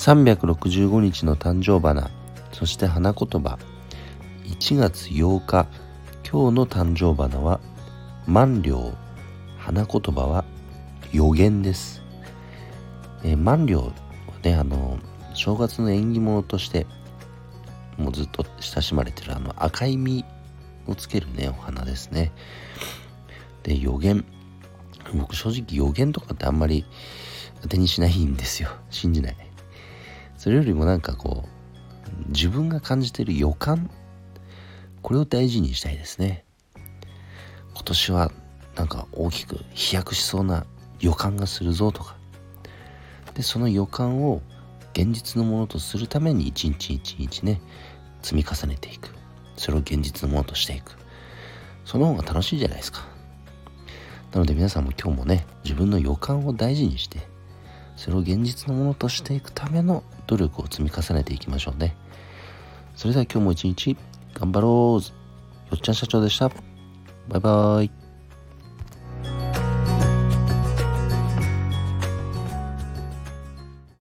365日の誕生花そして花言葉。1月8日今日の誕生花は万両花言葉は予言です、えー、万両はねあの正月の縁起物としてもうずっと親しまれてるあの赤い実をつけるねお花ですね。で予言。僕正直予言とかってあんまり当てにしないんですよ。信じない。それよりもなんかこう自分が感じてる予感これを大事にしたいですね。今年はなんか大きく飛躍しそうな予感がするぞとか。でその予感を現実のものとするために一日一日ね積み重ねていく。それを現実のものとしていく。その方が楽しいじゃないですか。なので皆さんも今日もね自分の予感を大事にしてそれを現実のものとしていくための努力を積み重ねていきましょうね。それでは今日も一日頑張ろう。よっちゃん社長でした。バイバーイ。